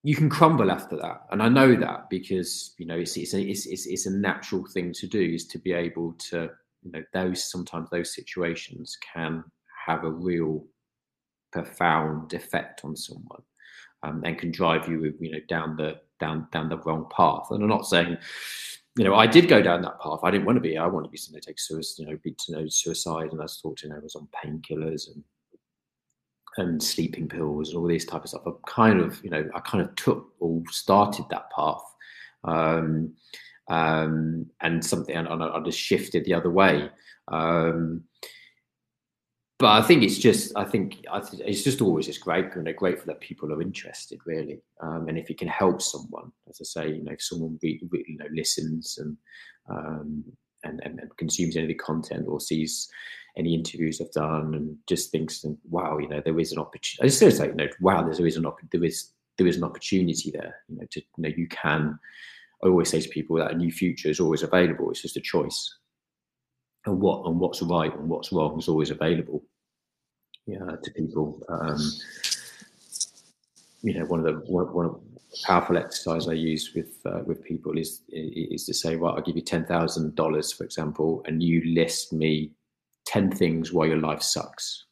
you can crumble after that, and I know that because you know it's it's a, it's, it's, it's a natural thing to do is to be able to you know those sometimes those situations can have a real profound effect on someone um, and can drive you you know down the down down the wrong path. And I'm not saying you know, I did go down that path. I didn't want to be. I wanted to be somebody to take suicide, you know, be to know suicide, and I was thought, you know, I was on painkillers and and sleeping pills and all this type of stuff. I kind of, you know, I kind of took or started that path, um, um, and something, and I, I just shifted the other way. Um, but I think it's just, I think, I th- it's just always just great, you know, grateful that people are interested, really. Um, and if you can help someone, as I say, you know, if someone re- re- you know listens and, um, and, and and consumes any of the content or sees any interviews I've done and just thinks, wow, you know, there is an opportunity. I just say, you know, wow, there is an op- there is there is an opportunity there. You know, to you know, you can. I always say to people that a new future is always available. It's just a choice, and what and what's right and what's wrong is always available yeah, to people. Um, you know, one of the one, of powerful exercise I use with uh, with people is is to say, well, I'll give you ten thousand dollars, for example, and you list me ten things why your life sucks.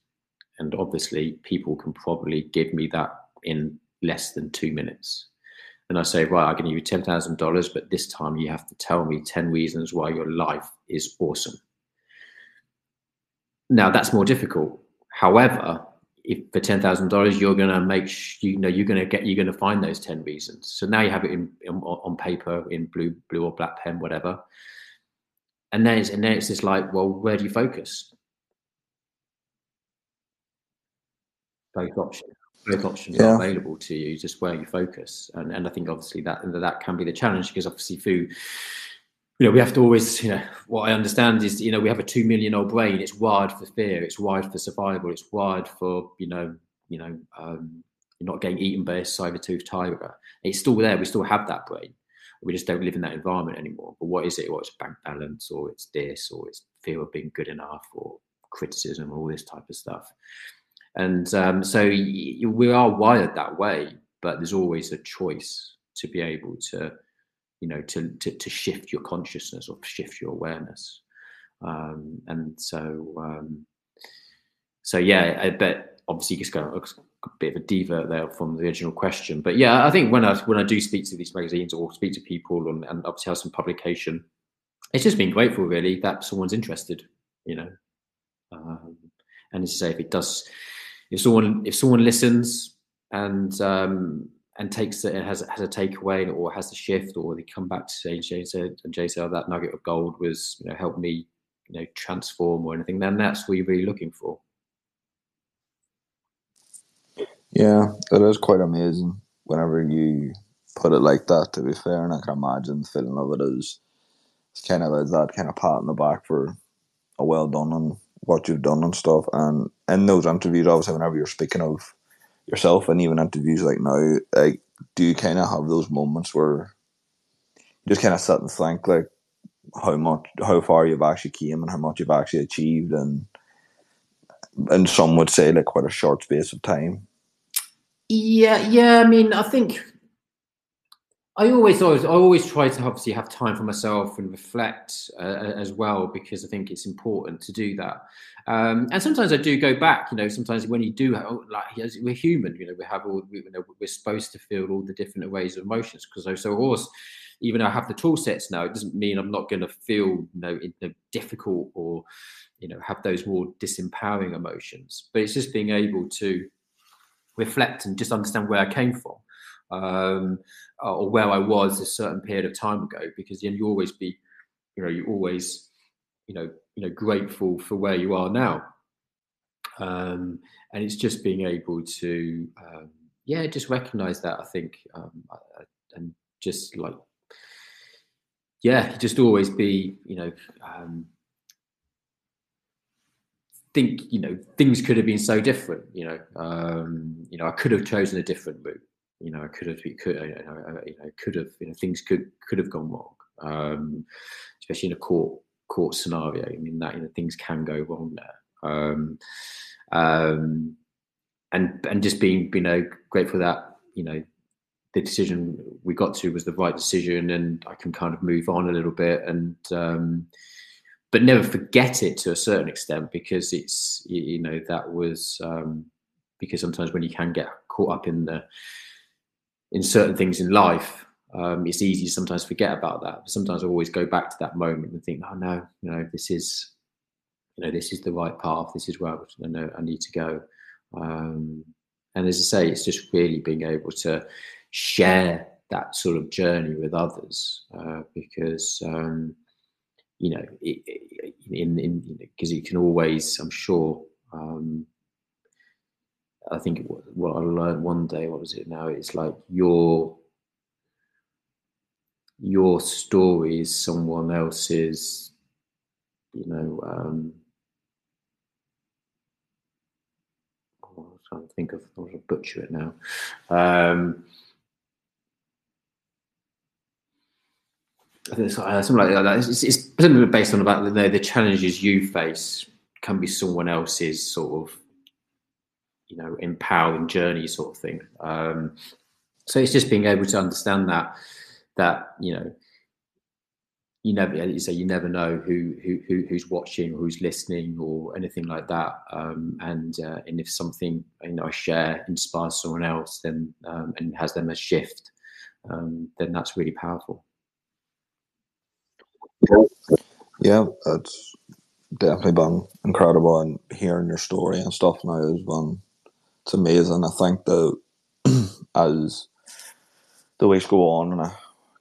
And obviously, people can probably give me that in less than two minutes. And I say, right, I'm give you ten thousand dollars, but this time you have to tell me ten reasons why your life is awesome. Now that's more difficult However, if for ten thousand dollars you're going to make sh- you know you're going to get you're going to find those ten reasons. So now you have it in, in, on paper in blue blue or black pen, whatever. And then it's and then it's just like, well, where do you focus? Both options. Both options yeah. are available to you, just where you focus. And and I think obviously that that can be the challenge because obviously food you know, we have to always, you know, what I understand is, you know, we have a two million old brain. It's wired for fear. It's wired for survival. It's wired for, you know, you know, um, not getting eaten by a saber-toothed tiger. It's still there. We still have that brain. We just don't live in that environment anymore. But what is it? Well, it's bank balance, or it's this, or it's fear of being good enough, or criticism, or all this type of stuff. And um, so we are wired that way. But there's always a choice to be able to you know to, to, to shift your consciousness or shift your awareness. Um, and so um, so yeah i bet obviously just going a bit of a divert there from the original question. But yeah i think when i when i do speak to these magazines or speak to people and, and obviously have some publication it's just been grateful really that someone's interested you know. Um, and to say if it does if someone if someone listens and um, and takes it and has has a takeaway or has a shift or they come back to say Jay said and Jay said oh, that nugget of gold was you know helped me you know transform or anything. Then that's what you're really looking for. Yeah it is quite amazing whenever you put it like that to be fair and I can imagine the feeling of it is it's kind of as that kind of pat on the back for a well done on what you've done and stuff. And in those interviews obviously whenever you're speaking of yourself and even interviews like now, like do you kind of have those moments where you just kind of sit and think like how much, how far you've actually came and how much you've actually achieved, and and some would say like quite a short space of time. Yeah, yeah. I mean, I think I always, always, I always try to obviously have time for myself and reflect uh, as well because I think it's important to do that. Um, and sometimes I do go back. You know, sometimes when you do, oh, like we're human. You know, we have all. We, you know, we're supposed to feel all the different ways of emotions because so of course, even though I have the tool sets now, it doesn't mean I'm not going to feel you know, in, you know difficult or you know have those more disempowering emotions. But it's just being able to reflect and just understand where I came from um, or where I was a certain period of time ago, because then you always be, you know, you always, you know, you know, grateful for where you are now. Um, and it's just being able to, um, yeah, just recognize that. I think, um, and just like, yeah, just always be, you know, um, think you know things could have been so different you know um you know i could have chosen a different route you know, I could have, could, you know, you know, could have, you know, things could could have gone wrong, um, especially in a court court scenario. I mean, that you know, things can go wrong there, um, um, and and just being, you know, grateful that you know the decision we got to was the right decision, and I can kind of move on a little bit and. Um, but never forget it to a certain extent because it's you know that was um, because sometimes when you can get caught up in the in certain things in life um, it's easy to sometimes forget about that sometimes i always go back to that moment and think oh no you know this is you know this is the right path this is where i know i need to go um, and as i say it's just really being able to share that sort of journey with others uh, because um, you know, in in because you can always, I'm sure. Um, I think what I learned one day, what was it now? It's like your your story is someone else's, you know. Um, oh, I'm trying to think of, I to butcher it now. Um, i think uh, something like that. It's, it's based on about the, the challenges you face can be someone else's sort of, you know, empowering journey sort of thing. Um, so it's just being able to understand that that you know you never you say you never know who, who who's watching or who's listening or anything like that um, and uh, and if something you know I share inspires someone else then um, and has them a shift um, then that's really powerful yeah, it's definitely been incredible and hearing your story and stuff now has been it's amazing. I think that <clears throat> as the weeks go on and I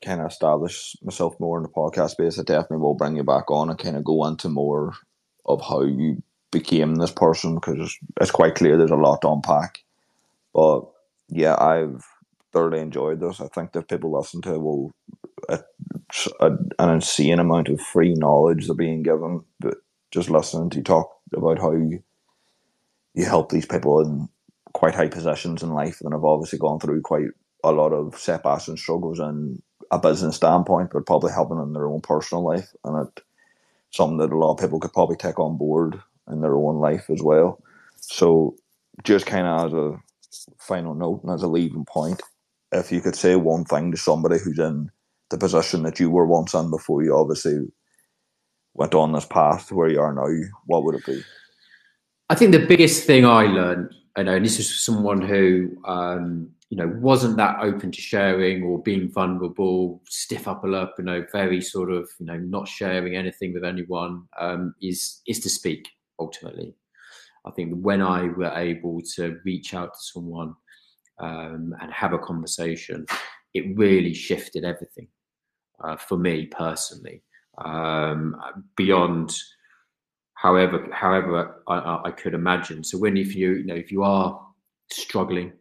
kind of establish myself more in the podcast space, I definitely will bring you back on and kind of go into more of how you became this person because it's quite clear there's a lot to unpack. But yeah, I've thoroughly enjoyed this. I think that people listen to it will a, an insane amount of free knowledge they're being given. But just listening to you talk about how you, you help these people in quite high positions in life and have obviously gone through quite a lot of setbacks and struggles in a business standpoint, but probably helping in their own personal life. And it's something that a lot of people could probably take on board in their own life as well. So, just kind of as a final note and as a leaving point, if you could say one thing to somebody who's in the position that you were once in before you obviously went on this path to where you are now, what would it be? I think the biggest thing I learned, I know, and this is someone who, um, you know, wasn't that open to sharing or being vulnerable, stiff upper lip, you know, very sort of, you know, not sharing anything with anyone, um, is is to speak ultimately. I think when I were able to reach out to someone um, and have a conversation, it really shifted everything uh, for me personally. Um, beyond however however I, I, could imagine. So when if you you know if you are struggling,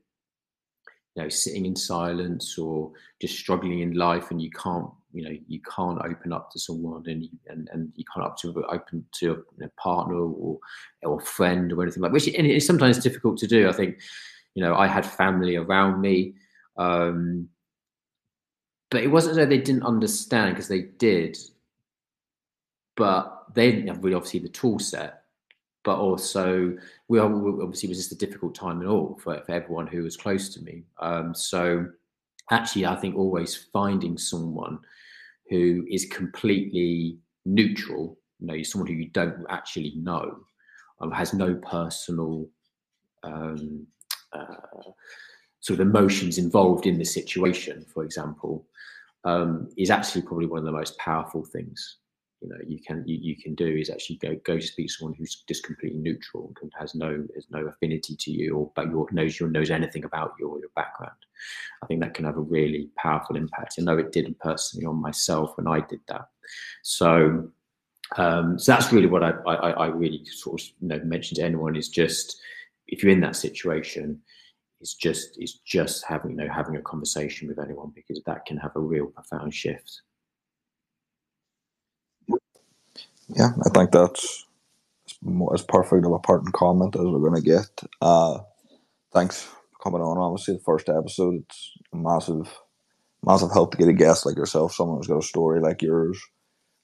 you know, sitting in silence or just struggling in life, and you can't you know you can't open up to someone and you, and, and you can't up to open to a partner or or friend or anything like which and it's sometimes difficult to do. I think you know I had family around me. Um, but it wasn't as though they didn't understand because they did, but they didn't have really obviously the tool set. But also, we obviously was just a difficult time at all for, for everyone who was close to me. Um, so, actually, I think always finding someone who is completely neutral, you know, someone who you don't actually know, um, has no personal um, uh, sort of emotions involved in the situation, for example, um, is actually probably one of the most powerful things you know you can you, you can do is actually go go to speak to someone who's just completely neutral and has no has no affinity to you or but your knows your knows anything about your your background. I think that can have a really powerful impact. I know it did personally on myself when I did that. So um, so that's really what I, I I really sort of you know mention to anyone is just if you're in that situation, it's just it's just having you know having a conversation with anyone because that can have a real profound shift. Yeah, I think that's as perfect of a parting comment as we're going to get. Uh, thanks for coming on. Obviously, the first episode, it's a massive, massive help to get a guest like yourself, someone who's got a story like yours.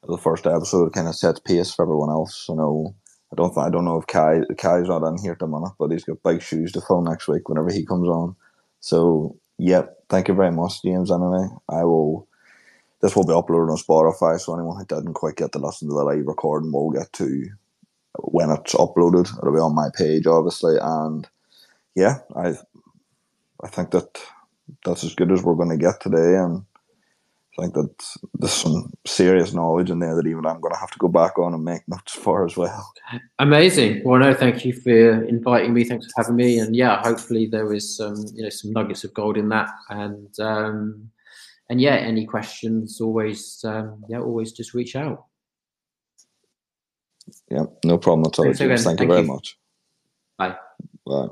The first episode kind of sets pace for everyone else. You know, I don't I don't know if Kai Kai's not on here at the minute, but he's got big shoes to fill next week whenever he comes on. So, yep, thank you very much, James. Anyway, I will. This will be uploaded on Spotify, so anyone who didn't quite get to listen to the live recording will get to when it's uploaded. It'll be on my page, obviously, and yeah, I I think that that's as good as we're going to get today, and I think that there's some serious knowledge in there that even I'm going to have to go back on and make notes for as well. Amazing. Well, no, thank you for inviting me. Thanks for having me. And yeah, hopefully there is some, you know, some nuggets of gold in that. And um, and yeah, any questions, always, um, yeah, always just reach out. Yeah, no problem at all. Thank, you very much. Bye. Bye.